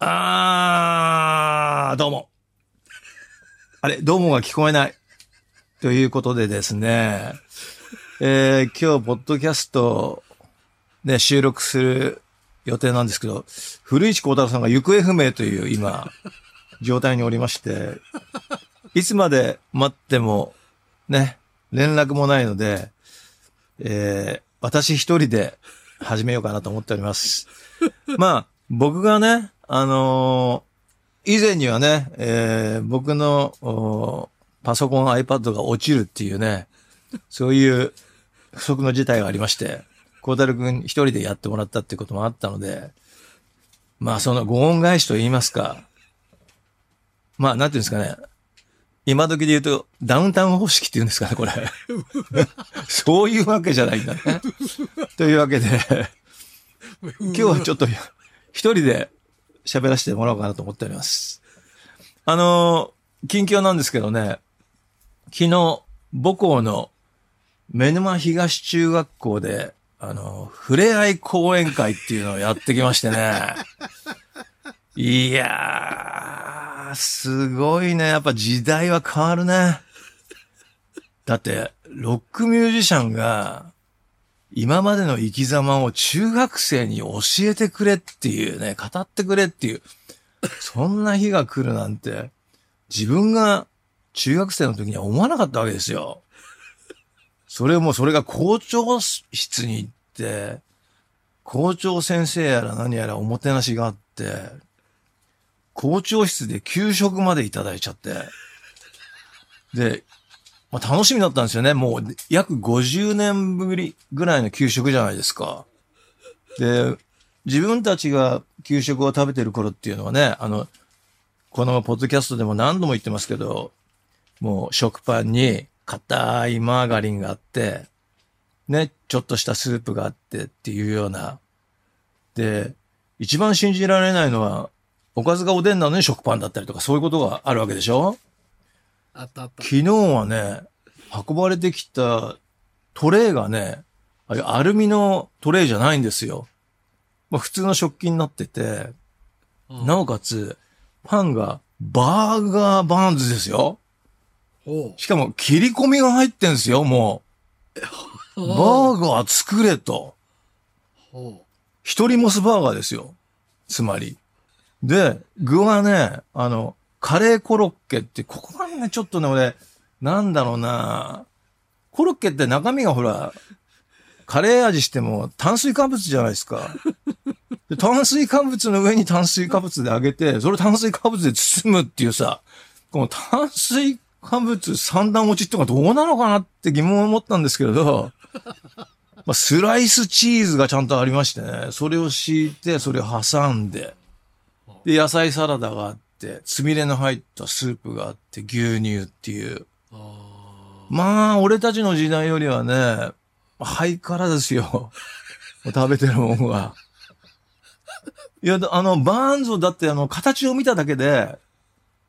あー、どうも。あれ、どうもが聞こえない。ということでですね、えー、今日、ポッドキャスト、ね、収録する予定なんですけど、古市幸太郎さんが行方不明という今、状態におりまして、いつまで待っても、ね、連絡もないので、えー、私一人で始めようかなと思っております。まあ、僕がね、あのー以前にはね、えー僕のおパソコン、iPad が落ちるっていうね、そういう不測の事態がありまして、孝太郎くん一人でやってもらったっていうこともあったので、まあそのご恩返しと言いますか、まあなんていうんですかね、今時で言うとダウンタウン方式っていうんですかね、これ。そういうわけじゃないんだね。というわけで、今日はちょっと一人で喋らせてもらおうかなと思っております。あのー近況なんですけどね、昨日、母校の目沼東中学校で、あのー触れ合い講演会っていうのをやってきましてね。いやー、すごいね。やっぱ時代は変わるね。だって、ロックミュージシャンが、今までの生き様を中学生に教えてくれっていうね、語ってくれっていう、そんな日が来るなんて、自分が中学生の時には思わなかったわけですよ。それも、それが校長室に行って、校長先生やら何やらおもてなしがあって、校長室で給食までいただいちゃって、で、まあ、楽しみだったんですよね。もう約50年ぶりぐらいの給食じゃないですか。で、自分たちが給食を食べてる頃っていうのはね、あの、このポッドキャストでも何度も言ってますけど、もう食パンに硬いマーガリンがあって、ね、ちょっとしたスープがあってっていうような。で、一番信じられないのは、おかずがおでんなのに食パンだったりとかそういうことがあるわけでしょ？あったあった。昨日はね、運ばれてきたトレーがね、あれアルミのトレーじゃないんですよ。まあ普通の食器になってて、うんなおかつ、パンがバーガーバーンズですよ。ほしかも切り込みが入ってんですよ、もう。う。バーガー作れと。ほ一人モスバーガーですよ。つまり。で、具はね、あの、カレーコロッケって、ここがね、ちょっとね、俺、なんだろうなコロッケって中身がほら、カレー味しても炭水化物じゃないですか。で炭水化物の上に炭水化物で揚げて、それ炭水化物で包むっていうさ、この炭水化物三段落ちってのがどうなのかなって疑問を持ったんですけれど、まあ、スライスチーズがちゃんとありましてね、それを敷いて、それを挟んで、で、野菜サラダがあって、つみれの入ったスープがあって、牛乳っていう。う。あまあ、俺たちの時代よりはね、ハイカラですよ。食べてるもんが。いや、あの、バーンズをだってあの、形を見ただけで、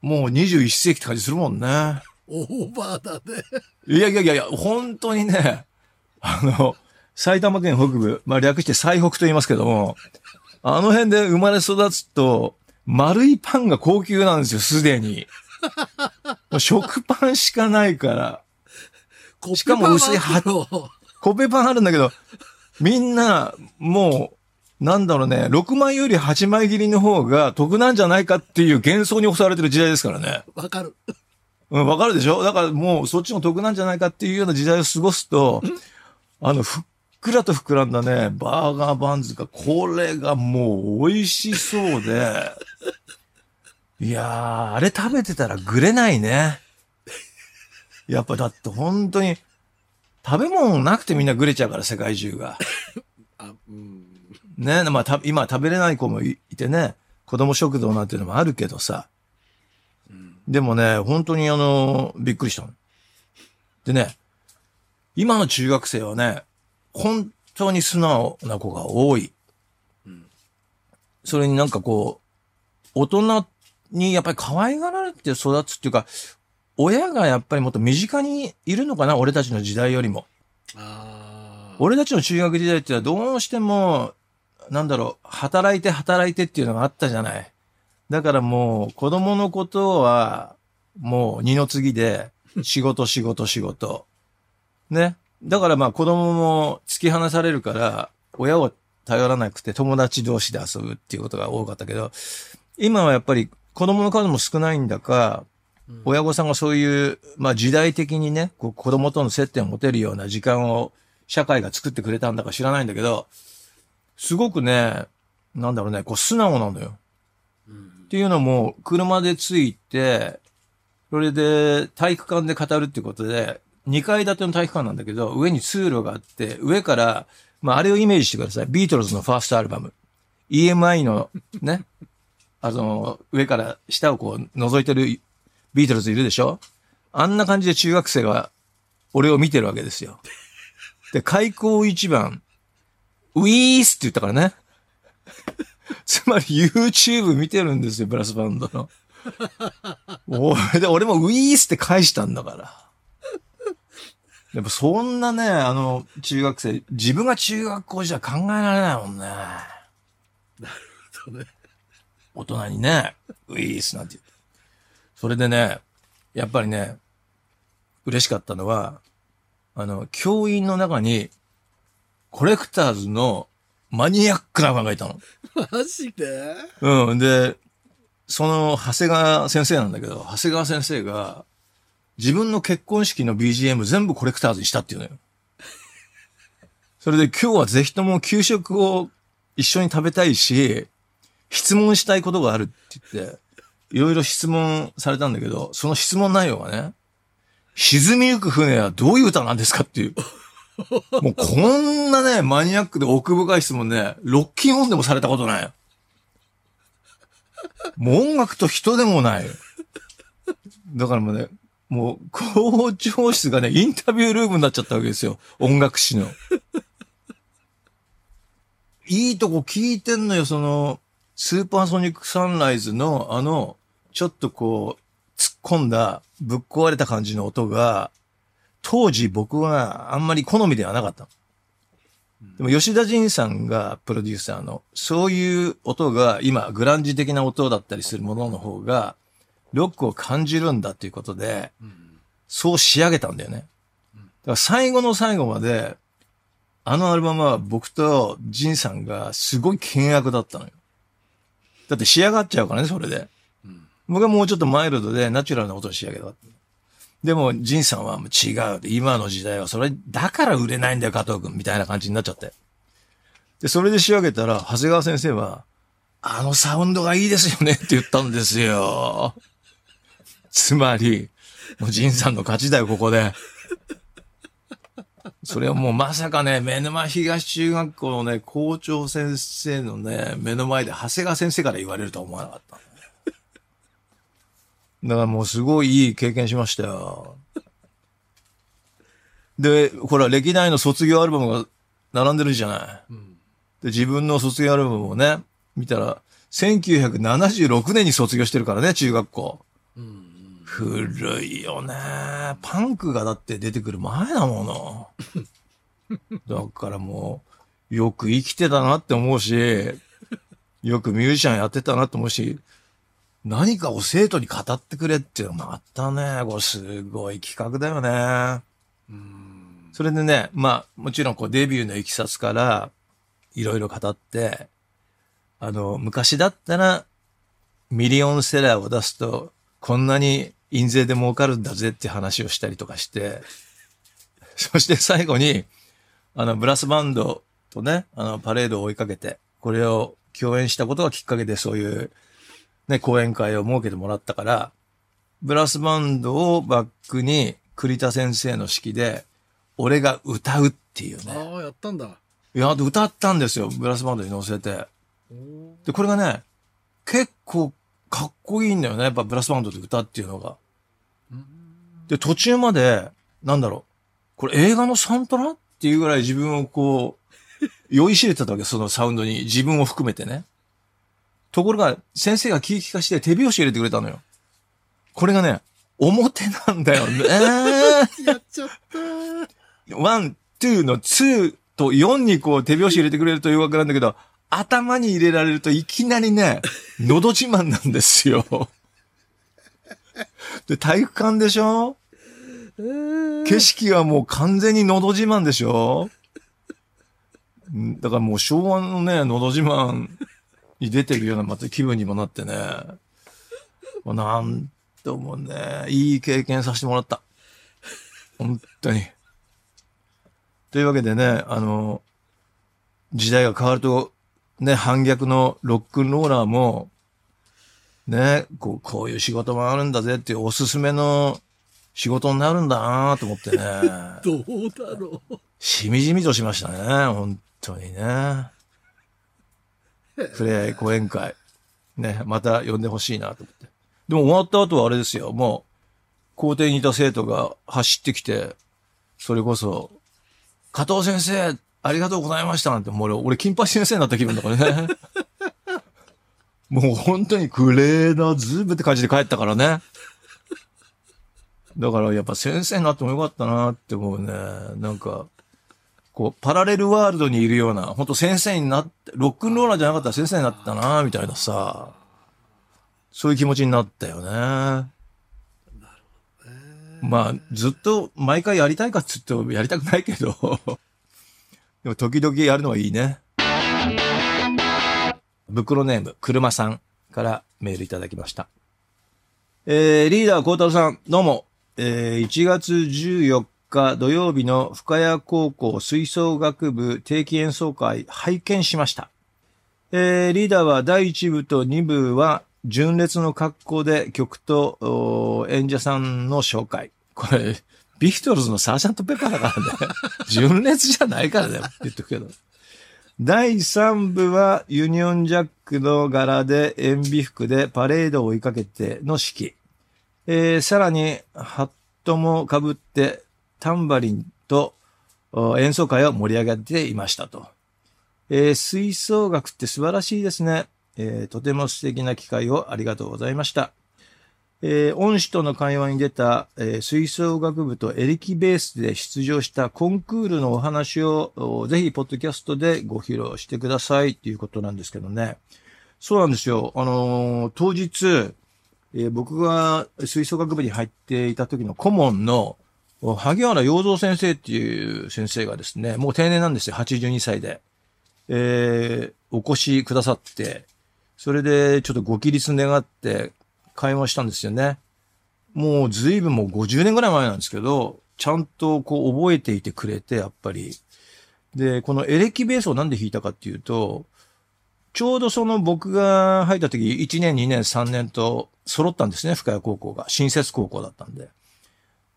もう21世紀って感じするもんね。ーオーバーだね。いやいやいやいや、本当にね、あの、埼玉県北部、まあ略して最北と言いますけども、あの辺で生まれ育つと、丸いパンが高級なんですよ、すでに。も う食パンしかないから。しかも薄いはコッペパンはコッペパンあるんだけど、みんな、もう、なんだろうね、6枚より8枚切りの方が得なんじゃないかっていう幻想に襲われてる時代ですからね。わかる。うん、わかるでしょ？だからもうそっちの得なんじゃないかっていうような時代を過ごすと、あの、ふっくらと膨らんだね、バーガーバンズが、これがもう美味しそうで、いやー、あれ食べてたらぐれないね。やっぱだって本当に、食べ物なくてみんなぐれちゃうから、世界中が。あ、うん。ね、まあ、た今食べれない子もいいてね、子供食堂なんていうのもあるけどさ。うんでもね、本当にあの、びっくりしたの。でね、今の中学生はね、本当に素直な子が多い。うんそれになんかこう、大人にやっぱり可愛がられて育つっていうか、親がやっぱりもっと身近にいるのかな、俺たちの時代よりも。俺たちの中学時代ってのはどうしても、なんだろう、働いて働いてっていうのがあったじゃない。だからもう子供のことはもう二の次で仕事仕事仕事。ね。だからまあ子供も突き放されるから親を頼らなくて友達同士で遊ぶっていうことが多かったけど、今はやっぱり子供の数も少ないんだか、うん親御さんがそういう、まあ時代的にね、こう子供との接点を持てるような時間を社会が作ってくれたんだか知らないんだけど、すごくね、なんだろうね、こう素直なのよ。うんっていうのも、車で着いて、それで体育館で語るってことで、2階建ての体育館なんだけど、上に通路があって、上から、まああれをイメージしてください。ビートルズのファーストアルバム。EMI のね、あの、上から下をこう覗いてるビートルズいるでしょ？あんな感じで中学生が俺を見てるわけですよ。で、開口一番、ウィースって言ったからね。つまり YouTube 見てるんですよ、ブラスバンドの。俺で、俺もウィースって返したんだから。やっぱそんなね、あの、中学生、自分が中学校じゃ考えられないもんね。そうね。大人にね、ウィースなんて言って。それでね、やっぱりね、嬉しかったのは、あの、教員の中に、コレクターズのマニアックなファンがいたの。マジで？うん。で、その、長谷川先生なんだけど、長谷川先生が、自分の結婚式の BGM 全部コレクターズにしたっていうのよ。それで今日はぜひとも給食を一緒に食べたいし、質問したいことがあるって言って、いろいろ質問されたんだけど、その質問内容がね、沈みゆく船はどういう歌なんですかっていう。もうこんなね、マニアックで奥深い質問ね、ロッキンオンでもされたことない。もう音楽と人でもない。だからもうね、もう校長室がね、インタビュールームになっちゃったわけですよ。音楽史の。いいとこ聞いてんのよ、その、スーパーソニックサンライズのあの、ちょっとこう、突っ込んだ、ぶっ壊れた感じの音が、当時僕はあんまり好みではなかった。でも吉田仁さんがプロデューサーの、そういう音が今、グランジ的な音だったりするものの方が、ロックを感じるんだっていうことで、うん。そう仕上げたんだよね。だから最後の最後まで、あのアルバムは僕とジンさんがすごい険悪だったのよ。だって仕上がっちゃうからね、それで。うん。僕はもうちょっとマイルドでナチュラルな音を仕上げた。でも、ジンさんはもう違う。今の時代はそれ、だから売れないんだよ、加藤君。みたいな感じになっちゃって。で、それで仕上げたら、長谷川先生は、あのサウンドがいいですよねって言ったんですよ。つまり、もうジンさんの勝ちだよ、ここで。それをもうまさかね、目沼東中学校のね、校長先生のね、目の前で長谷川先生から言われるとは思わなかった。だからもうすごいいい経験しましたよ。で、ほら、歴代の卒業アルバムが並んでるじゃない。うん。で、自分の卒業アルバムをね、見たら、1976年に卒業してるからね、中学校。うん。古いよね。パンクがだって出てくる前だもの。だからもう、よく生きてたなって思うし、よくミュージシャンやってたなって思うし、何かを生徒に語ってくれっていうのもあったね。これすごい企画だよね。うん。それでね、まあ、もちろんこうデビューのいきさつから、いろいろ語って、あの、昔だったら、ミリオンセラーを出すと、こんなに印税で儲かるんだぜって話をしたりとかして、そして最後に、あの、ブラスバンドとね、あの、パレードを追いかけて、これを共演したことがきっかけでそういう、ね、講演会を設けてもらったから、ブラスバンドをバックに栗田先生の式で、俺が歌うっていうね。ああ、やったんだ。いや、歌ったんですよ、ブラスバンドに乗せて。で、これがね、結構かっこいいんだよね、やっぱブラスバンドで歌っていうのが。うんで、途中まで、なんだろう、これ映画のサントラっていうぐらい自分をこう、酔いしれてたわけ、そのサウンドに、自分を含めてね。ところが、先生が聞き聞かして手拍子入れてくれたのよ。これがね、表なんだよね。やっちゃった。ワン、ツーのツーと4にこう手拍子入れてくれるというわけなんだけど、頭に入れられるといきなりね、のど自慢なんですよ。で、体育館でしょ？景色はもう完全にのど自慢でしょ？だからもう昭和のね、のど自慢に出てるようなまた気分にもなってね。もうなんともね、いい経験させてもらった。本当に。というわけでね、あの、時代が変わると、ね、反逆のロックンローラーも、ね、こう、こういう仕事もあるんだぜっていうおすすめの仕事になるんだなと思ってね。どうだろう。しみじみとしましたね。本当にね。プレイ講演会。ね、また呼んでほしいなと思って。でも終わった後はあれですよ。もう、校庭にいた生徒が走ってきて、それこそ、加藤先生、ありがとうございましたなんて、もう俺、俺、金八先生になった気分だからね。もう本当にグレーなズームって感じで帰ったからね。だからやっぱ先生になってもよかったなって思うね。なんか、こう、パラレルワールドにいるような、本当先生になって、ロックンローラーじゃなかったら先生になったなみたいなさ、そういう気持ちになったよね。まあ、ずっと毎回やりたいかっつってやりたくないけど、でも時々やるのはいいね。袋ネーム、車さんからメールいただきました。えー、リーダー、孝太郎さん、どうも。えー、1月14日土曜日の深谷高校吹奏楽部定期演奏会拝見しました。えー、リーダーは第1部と2部は純烈の格好で曲と演者さんの紹介。これ、ビートルズのサージャントペッパーだからね。純烈じゃないからね。言っとくけど。第3部はユニオンジャックの柄で塩ビ服でパレードを追いかけての式。えーさらに、ハットも被ってタンバリンと演奏会を盛り上げていましたと。えー吹奏楽って素晴らしいですね。えーとても素敵な機会をありがとうございました。えー恩師との会話に出た、えー吹奏楽部とエレキベースで出場したコンクールのお話をぜひポッドキャストでご披露してくださいっていうことなんですけどね。そうなんですよ。あのー当日、えー僕が吹奏楽部に入っていた時の顧問の萩原洋三先生っていう先生がですね、もう定年なんですよ。82歳で。えーお越しくださって、それでちょっとご起立願って会話したんですよね。もう随分もう50年ぐらい前なんですけど、ちゃんとこう覚えていてくれて、やっぱり。で、このエレキベースをなんで弾いたかっていうと、ちょうどその僕が入った時、1年、2年、3年と揃ったんですね、深谷高校が。新設高校だったんで。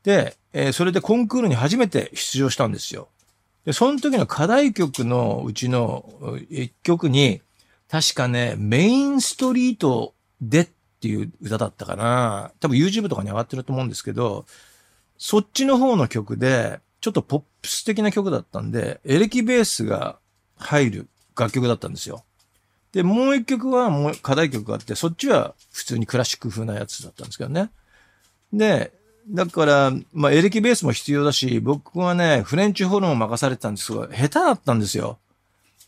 で、えーそれでコンクールに初めて出場したんですよ。で、その時の課題曲のうちのう一曲に、確かね、メインストリートでっていう歌だったかな。多分 YouTube とかに上がってると思うんですけど、そっちの方の曲で、ちょっとポップス的な曲だったんで、エレキベースが入る楽曲だったんですよ。で、もう一曲はもう課題曲があって、そっちは普通にクラシック風なやつだったんですけどね。で、だから、まあ、エレキベースも必要だし、僕はね、フレンチホルンを任されてたんですが、下手だったんですよ。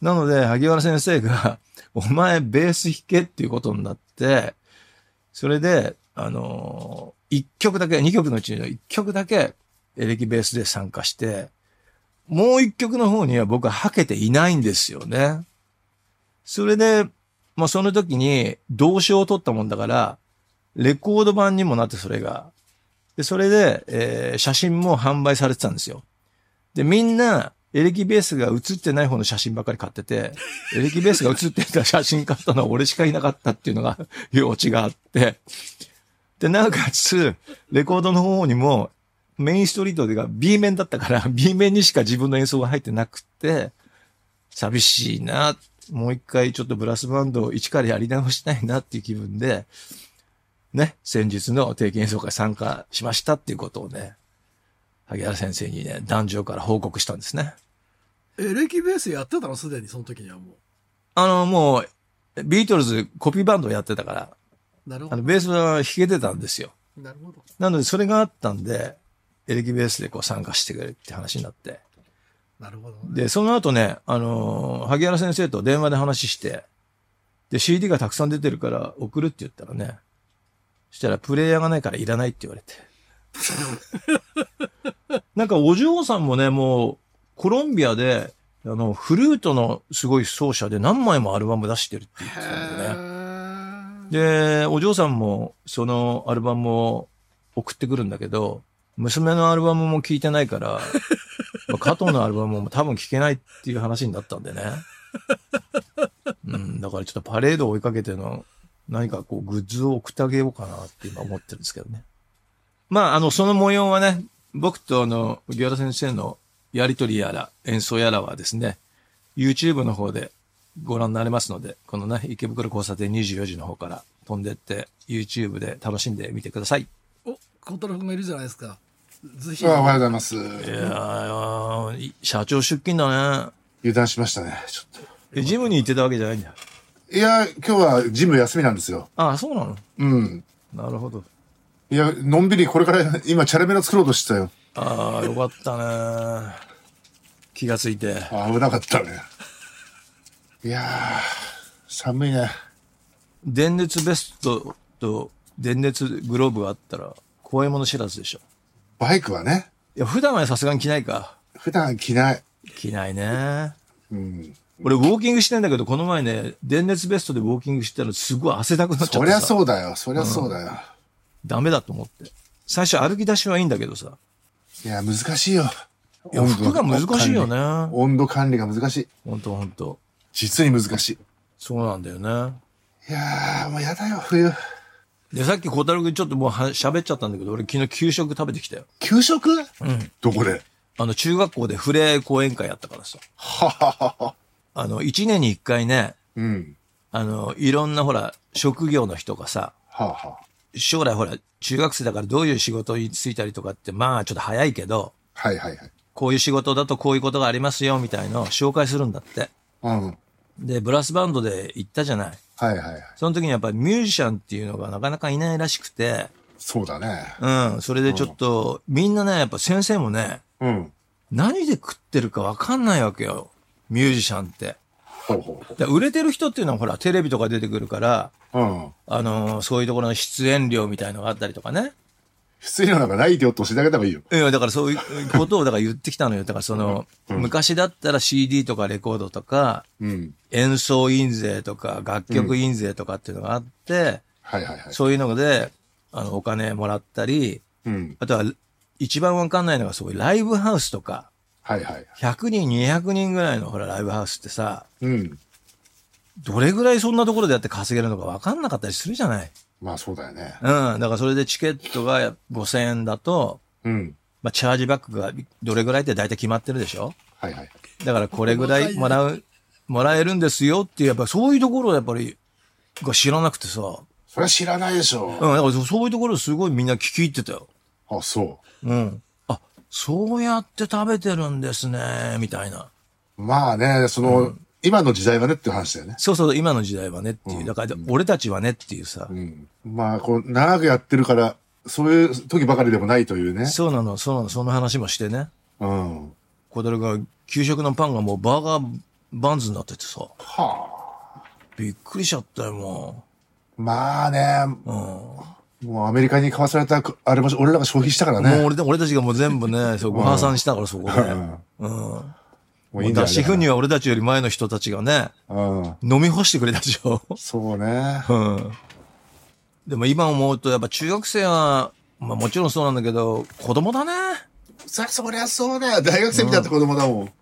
なので、萩原先生が、お前ベース弾けっていうことになって、それで、あのー一曲だけ、二曲のうちの一曲だけ、エレキベースで参加して、もう一曲の方には僕ははけていないんですよね。それで、まあその時に同賞を取ったもんだから、レコード版にもなってそれが。で、それで、えー写真も販売されてたんですよ。で、みんな、エレキベースが写ってない方の写真ばっかり買ってて、エレキベースが写ってた写真買ったのは俺しかいなかったっていうのが、いうオチがあって、で、なおかつ、レコードの方にも、メインストリートでが B 面だったから、B 面にしか自分の演奏が入ってなくて、寂しいな、もう一回ちょっとブラスバンドを一からやり直したいなっていう気分で、ね、先日の定期演奏会参加しましたっていうことをね、萩原先生にね、壇上から報告したんですね。エレキベースやってたのすでにその時にはもあの、もう、ビートルズコピーバンドをやってたから、う。なるほど。あの、ベースは弾けてたんですよ。なるほど。なので、それがあったんで、エレキベースでこう参加してくれって話になって。なるほどね。で、その後ね、あのー萩原先生と電話で話して、で、CD がたくさん出てるから送るって言ったらね、そしたらプレイヤーがないからいらないって言われて。なんかお嬢さんもね、もう、コロンビアで、あの、フルートのすごい奏者で何枚もアルバム出してるって言ってたんでね。で、お嬢さんもそのアルバムを送ってくるんだけど、娘のアルバムも聴いてないから、まあ加藤のアルバムも多分聴けないっていう話になったんでね。うん、だからちょっとパレードを追いかけての何かこうグッズを送ってあげようかなって今思ってるんですけどね。まあ、あの、その模様はね、僕とあの、木原先生のやりとりやら演奏やらはですね、YouTube の方でご覧になれますので、このね、池袋交差点24時の方から飛んでって YouTube で楽しんでみてください。いお、小太郎君がいるじゃないですか。ぜひ。あおはようございます。い社長出勤だね。油断しましたね。ちょっえ、ジムに行ってたわけじゃないんだ。と。いや、今日はジム休みなんですよ。ああ、そうなの？うん。なるほど。いや、のんびりこれから今チャレメラ作ろうとしてたよ。ああ、よかったね。気がついて。あ危なかったね。いやー、寒いね。電熱ベストと電熱グローブがあったら怖いもの知らずでしょ。バイクはね、いや、普段はさすがに着ないか。普段着ない。着ないね。うん。俺、ウォーキングしてんだけど、この前ね、電熱ベストでウォーキングしてたらすごい汗だくなっちゃってさ。そりゃそうだよ。そりゃそうだよ。ダメだと思って。最初歩き出しはいいんだけどさ。いや、難しいよ。いや、服が難しいよね。温度管理が難しい。ほんとほんと。実に難しい。そうなんだよね。いやー、もうやだよ、冬。で、さっき小太郎君ちょっともうは喋っちゃったんだけど、俺昨日給食食べてきたよ。給食？うん。どこで？あの、中学校でフレー講演会やったからさ。はははは。あの、一年に一回ね、うん。あの、いろんなほら、職業の人がさ、はあ、はあ。将来ほら、中学生だからどういう仕事に就いたりとかって、まあちょっと早いけど、はいはいはい。こういう仕事だとこういうことがありますよ、みたいのを紹介するんだって。うん。はいで、ブラスバンドで行ったじゃない。はいはい。その時にやっぱりミュージシャンっていうのがなかなかいないらしくて、そうだね。うん、それでちょっと、みんなね、やっぱ先生もね、うん。何で食ってるかわかんないわけよ。ミュージシャンって。ほうほうほで売れてる人っていうのはほら、テレビとか出てくるから、う。うん。あのーそういうところの出演料みたいのがあったりとかね。普通のなんかないってよって教えてあげた方がいいよ。いや、だからそういうことをだから言ってきたのよ。だからその、昔だったら CD とかレコードとか、うん。演奏印税とか、楽曲印税とかっていうのがあって、はいはいはい。そういうので、あの、お金もらったり、うん。あとは、一番わかんないのがそういうライブハウスとか、はいはい。100人、200人ぐらいのほら、ライブハウスってさ、うん。どれぐらいそんなところでやって稼げるのかわかんなかったりするじゃない。まあそうだよね。うん。だからそれでチケットが5000円だと、うん。まあ、チャージバックがどれぐらいって大体決まってるでしょ？はいはい。だからこれぐらいもらう、もらえるんですよっていう、やっぱそういうところをやっぱり、が知らなくてさ、うん。それは知らないでしょ。だからそういうところすごいみんな聞き入ってたよ。あ、そうん。あ、そうやって食べてるんですね、みたいな。う。まあね、その、今の時代はねっていう話だよね。そうそう、今の時代はねっていう。だから、俺たちはねっていうさう。ん。まあ、こう、長くやってるから、そういう時ばかりでもないというね。そうなの、そうなの、その話もしてね。うん。小樽が、給食のパンがもうバーガーバンズになっててさ。はあ。びっくりしちゃったよ、もまあね、う。うん。もうアメリカに買わされた、あれも俺らが消費したからね。もう俺で俺たちがもう全部ね、そう、ご破産したから、そこで。うんうん。もういいんだよ脱脂粉乳は俺たちより前の人たちがね、うん。飲み干してくれたでしょ。そうね。うん。でも今思うと、やっぱ中学生は、まあもちろんそうなんだけど、子供だね。そ、そりゃそうだよ。大学生みたいな子供だもん。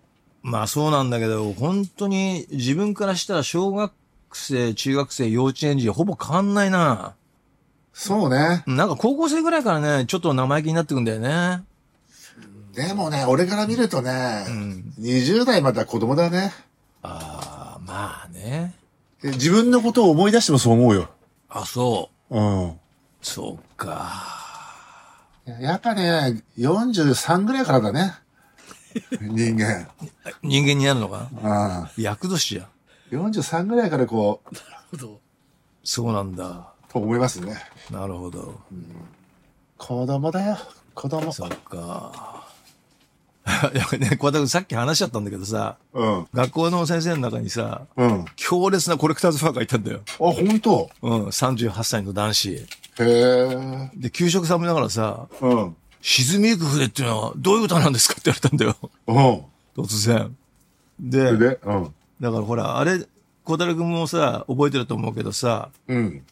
まあそうなんだけど、本当に自分からしたら小学生、中学生、幼稚園児ほぼ変わんないな。そうね。なんか高校生ぐらいからね、ちょっと生意気になってくんだよね。でもね、俺から見るとね、20代まだ子供だね。ああ、まあね。で自分のことを思い出してもそう思うよ。あ、そう。うん。そうか。やっぱね、43ぐらいからだね。人間。人間になるのかう。なん役年じゃん。43ぐらいからこう、なるほど。そうなんだ。と思いますね。なるほど。子供だよ。子供。そっか。いやね、小田君さっき話しちゃったんだけどさ、うん。学校の先生の中にさ、うん。あ、強烈なコレクターズファンがいたんだよ。本当？うん、38歳の男子。へえ。で、給食食べながらさ、うん。沈みゆく船っていうのはどういう歌なんですかって言われたんだよ。うん。突然。で、で、うん。だからほら、あれ、小太郎君もさ、覚えてると思うけどさ、うん。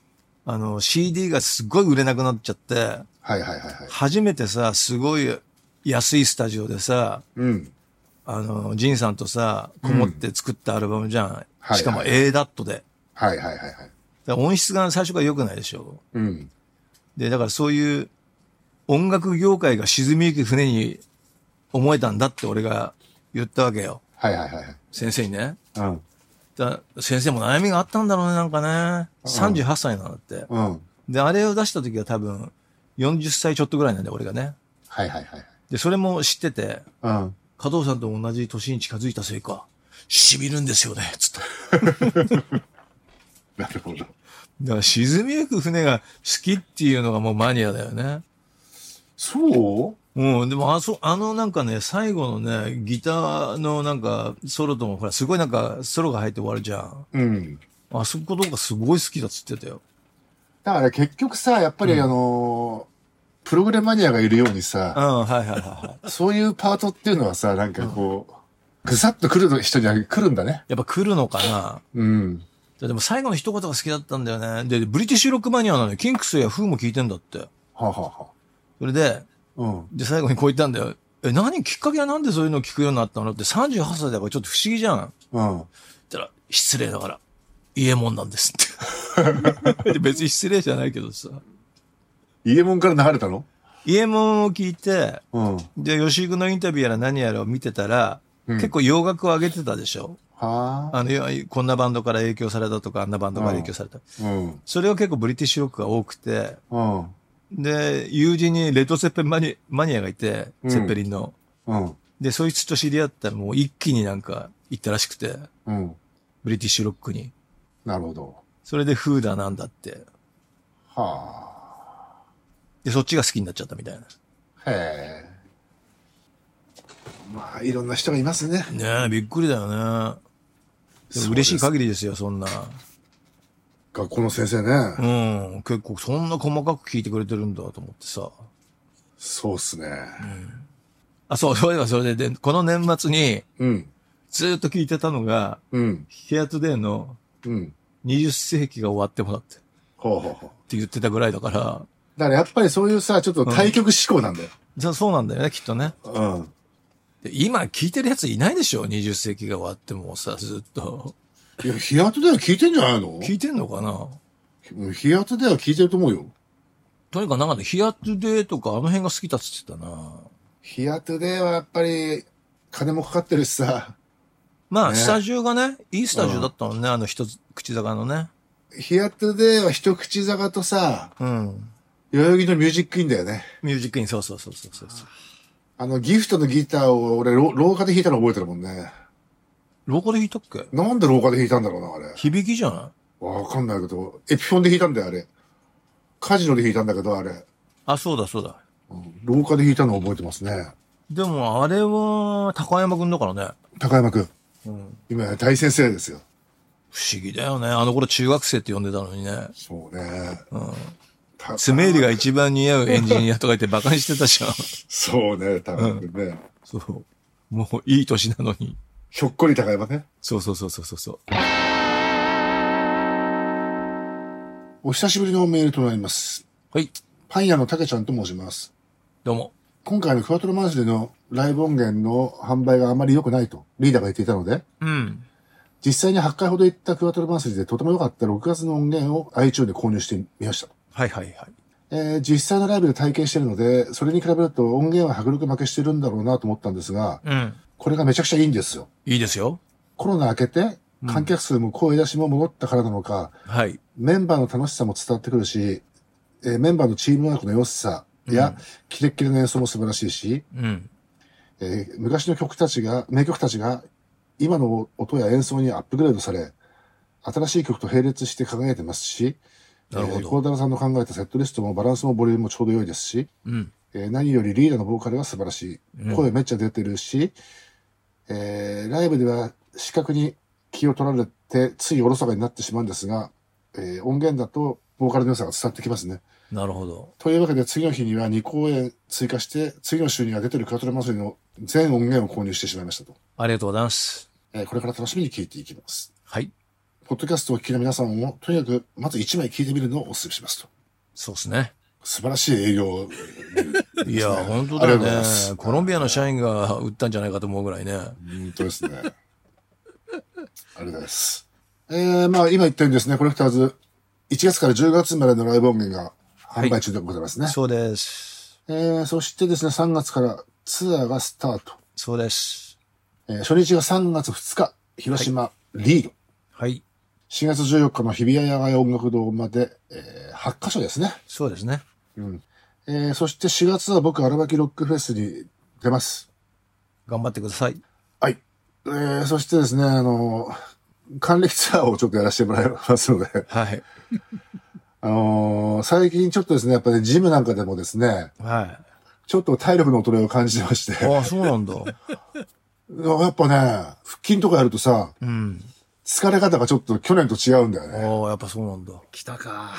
あの、CD がすっごい売れなくなっちゃって、はいはいはいはい。初めてさ、すごい安いスタジオでさ、うん。あの、ジンさんとさ、こもって作ったアルバムじゃん。はいしかもはい A ダットで。はいはいはい音質が最初から良くないでしょ。うん。で、だからそういう音楽業界が沈みゆく船に思えたんだって俺が言ったわけよ。はいはいはいはい。先生にね。うん。だ先生も悩みがあったんだろうね、なんかね。38歳なんだって。うん。で、あれを出した時は多分40歳ちょっとぐらいなんだよ、俺がね。はいはいはい。で、それも知ってて、うん。加藤さんと同じ年に近づいたせいか、痺るんですよね、つって。なるほど。だから沈みゆく船が好きっていうのがもうマニアだよね。そう？うん、でもあそ、あのなんかね、最後のね、ギターのなんか、ソロともほら、すごいなんか、ソロが入って終わるじゃん。うん。あそことかすごい好きだっつってたよ。だから結局さ、やっぱりあのープログレマニアがいるようにうん、さ、はいはいはいはい。そういうパートっていうのはさ、なんかこう、ぐさっと来る人には来るんだね。やっぱ来るのかなうん。でも最後の一言が好きだったんだよね。で、ブリティッシュロックマニアなのに、キンクスやフーも聞いてんだって。はあ、はあはそれで、あ、うん。で、最後にこう言ったんだよ。え、何きっかけはなんでそういうの聞くようになったのって38歳だからちょっと不思議じゃん。うん。たら、失礼だから、家門なんですって。で別に失礼じゃないけどさ。イエモンから流れたの？家門を聞いて、うん。で、吉井君のインタビューやら何やらを見てたら、うん結構洋楽を上げてたでしょ？はあ。あの、こんなバンドから影響されたとか、あんなバンドから影響された。うん。それは結構ブリティッシュロックが多くて、うん。で、友人にレッドセッペンマニマニアがいて、うんセッペリンの。うん。で、そいつと知り合ったらもう一気になんか行ったらしくて、うん。ブリティッシュロックに。なるほど。それでフーダなんだって。はで、そっちが好きになっちゃったみたいな。あ。へえ。まあ、いろんな人がいますね。ねえ、びっくりだよね。でも嬉しい限りですよ、そんな。学校の先生ね。うん。結構そんな細かく聞いてくれてるんだと思ってさ。そうっすね。あ、そう、そういえばそれで、で、この年末にうん。ずーっと聞いてたのが、うん。ヒアトデーのうん。20世紀が終わってもらってってほうほうほう。言ってたぐらいだから、だからやっぱりそういうさ、ちょっと対局思考なんだよ。じゃあそうなんだよね、きっとね。うん。で今聞いてるやついないでしょ ?20 世紀が終わってもさ、ずっと。いや、ヒアトでは聞いてんじゃないの？聞いてんのかな？うんヒアトでは聞いてると思うよ。とにかくなんかね、ヒアトデーとかあの辺が好きだっつってたな。ヒアトではやっぱり、金もかかってるしさ、まあ、ねスタジオがね、いいスタジオだったもんね、あの一つ、口坂のね。ヒアトでは一口坂とさ、うん。代々木のミュージックインだよね。ミュージックイン、そうそうそうそうそう。あの、ギフトのギターを俺、ろ廊下で弾いたの覚えてるもんね。廊下で弾いたっけ？なんで廊下で弾いたんだろうな、あれ。響きじゃない？わかんないけど、エピフォンで弾いたんだよ、あれ。カジノで弾いたんだけど、あれ。あ、そうだそうだ。うん廊下で弾いたの覚えてますね。でも、あれは、高山くんだからね。高山くん。うん。今や大先生ですよ。不思議だよね。あの頃中学生って呼んでたのにね。そうね。うん。た爪入りが一番似合うエンジニアとか言って馬鹿にしてたじゃん。そうね、高山くんね。そう。もういい年なのに。ひょっこり高山ね。そうそうそうそうそうそう。お久しぶりのメールとなります。はい。パン屋のたけちゃんと申します。どうも。今回のクワトロマンスリーのライブ音源の販売があまり良くないとリーダーが言っていたので、うん。実際に8回ほど行ったクワトロマンスリーでとても良かった6月の音源を iTunes で購入してみました。はいはいはい。えー実際のライブで体験しているので、それに比べると音源は迫力負けしてるんだろうなと思ったんですが、うん。これがめちゃくちゃいいんですよ。いいですよ。コロナ明けて、観客数も声出しも戻ったからなのか、はい。メンバーの楽しさも伝わってくるし、えーメンバーのチームワークの良さや、キレッキレの演奏も素晴らしいし、うん。えー昔の曲たちが、名曲たちが、今の音や演奏にアップグレードされ、新しい曲と並列して輝いてますし、えー、コーダラさんの考えたセットリストもバランスもボリュームもちょうど良いですし、うん。えー何よりリーダーのボーカルは素晴らしい。声めっちゃ出てるし、えーライブでは視覚に気を取られて、ついおろそかになってしまうんですが、えー音源だとボーカルの良さが伝わってきますね。なるほど。というわけで次の日には2公演追加して、次の週には出てるカトラ祭りの全音源を購入してしまいましたと。ありがとうございます。えーこれから楽しみに聞いていきます。はい。ポッドキャストをお聞きの皆さんも、とにかくまず1枚聞いてみるのをお勧めしますと。そうですね。素晴らしい営業。いや、本当だよね。コロンビアの社員が売ったんじゃないかと思うぐらいね。本当ですね。ありがとうございます。えー、まあ今言ったようにですね、コレクターズ、1月から10月までのライブ音源が販売中でございますね。そうです。えー、そしてですね、3月からツアーがスタート。そうです。えー初日が3月2日、広島、リード。はい。4月14日の日比谷野外音楽堂まで、えー、8カ所ですね。そうですね。えー、そして4月は僕、荒牧ロックフェスに出ます。頑張ってください。はい。えー、そしてですね、あの、還暦ツアーをちょっとやらせてもらいますので、はい。あのー最近ちょっとですね、やっぱりジムなんかでもですね、はちょっと体力の衰えを感じてまして、い。ああ、そうなんだ。やっぱね、腹筋とかやるとさ、うん。疲れ方がちょっと去年と違うんだよね。ああ、やっぱそうなんだ。来たか。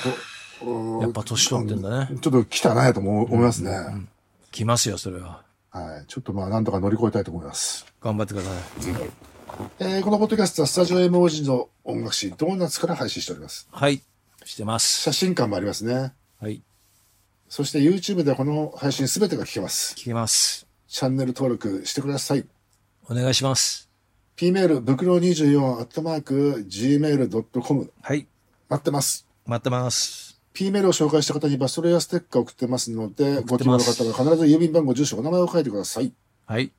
やっぱ年取ってんだね。ちょっと来たなと思思いますね。来ますよ、それは。はい。ちょっとまあ、なんとか乗り越えたいと思います。頑張ってください。えーこのポッドキャストはスタジオ M 文字の音楽誌ドーナツから配信しております？はい。してます。写真館もありますね。はい。そして YouTube ではこの配信すべてが聞けます。聞けます。チャンネル登録してください。お願いします。pmail ブクロ24アットマーク gmail.com。はい。待ってます。待ってます。pmail を紹介した方にバストレアステッカー送ってますので、ご希望の方は必ず郵便番号、住所、お名前を書いてください。はい。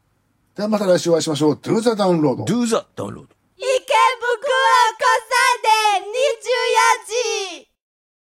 ではまた来週お会いしましょう。Do the download. Do the download. 池袋子さんで24時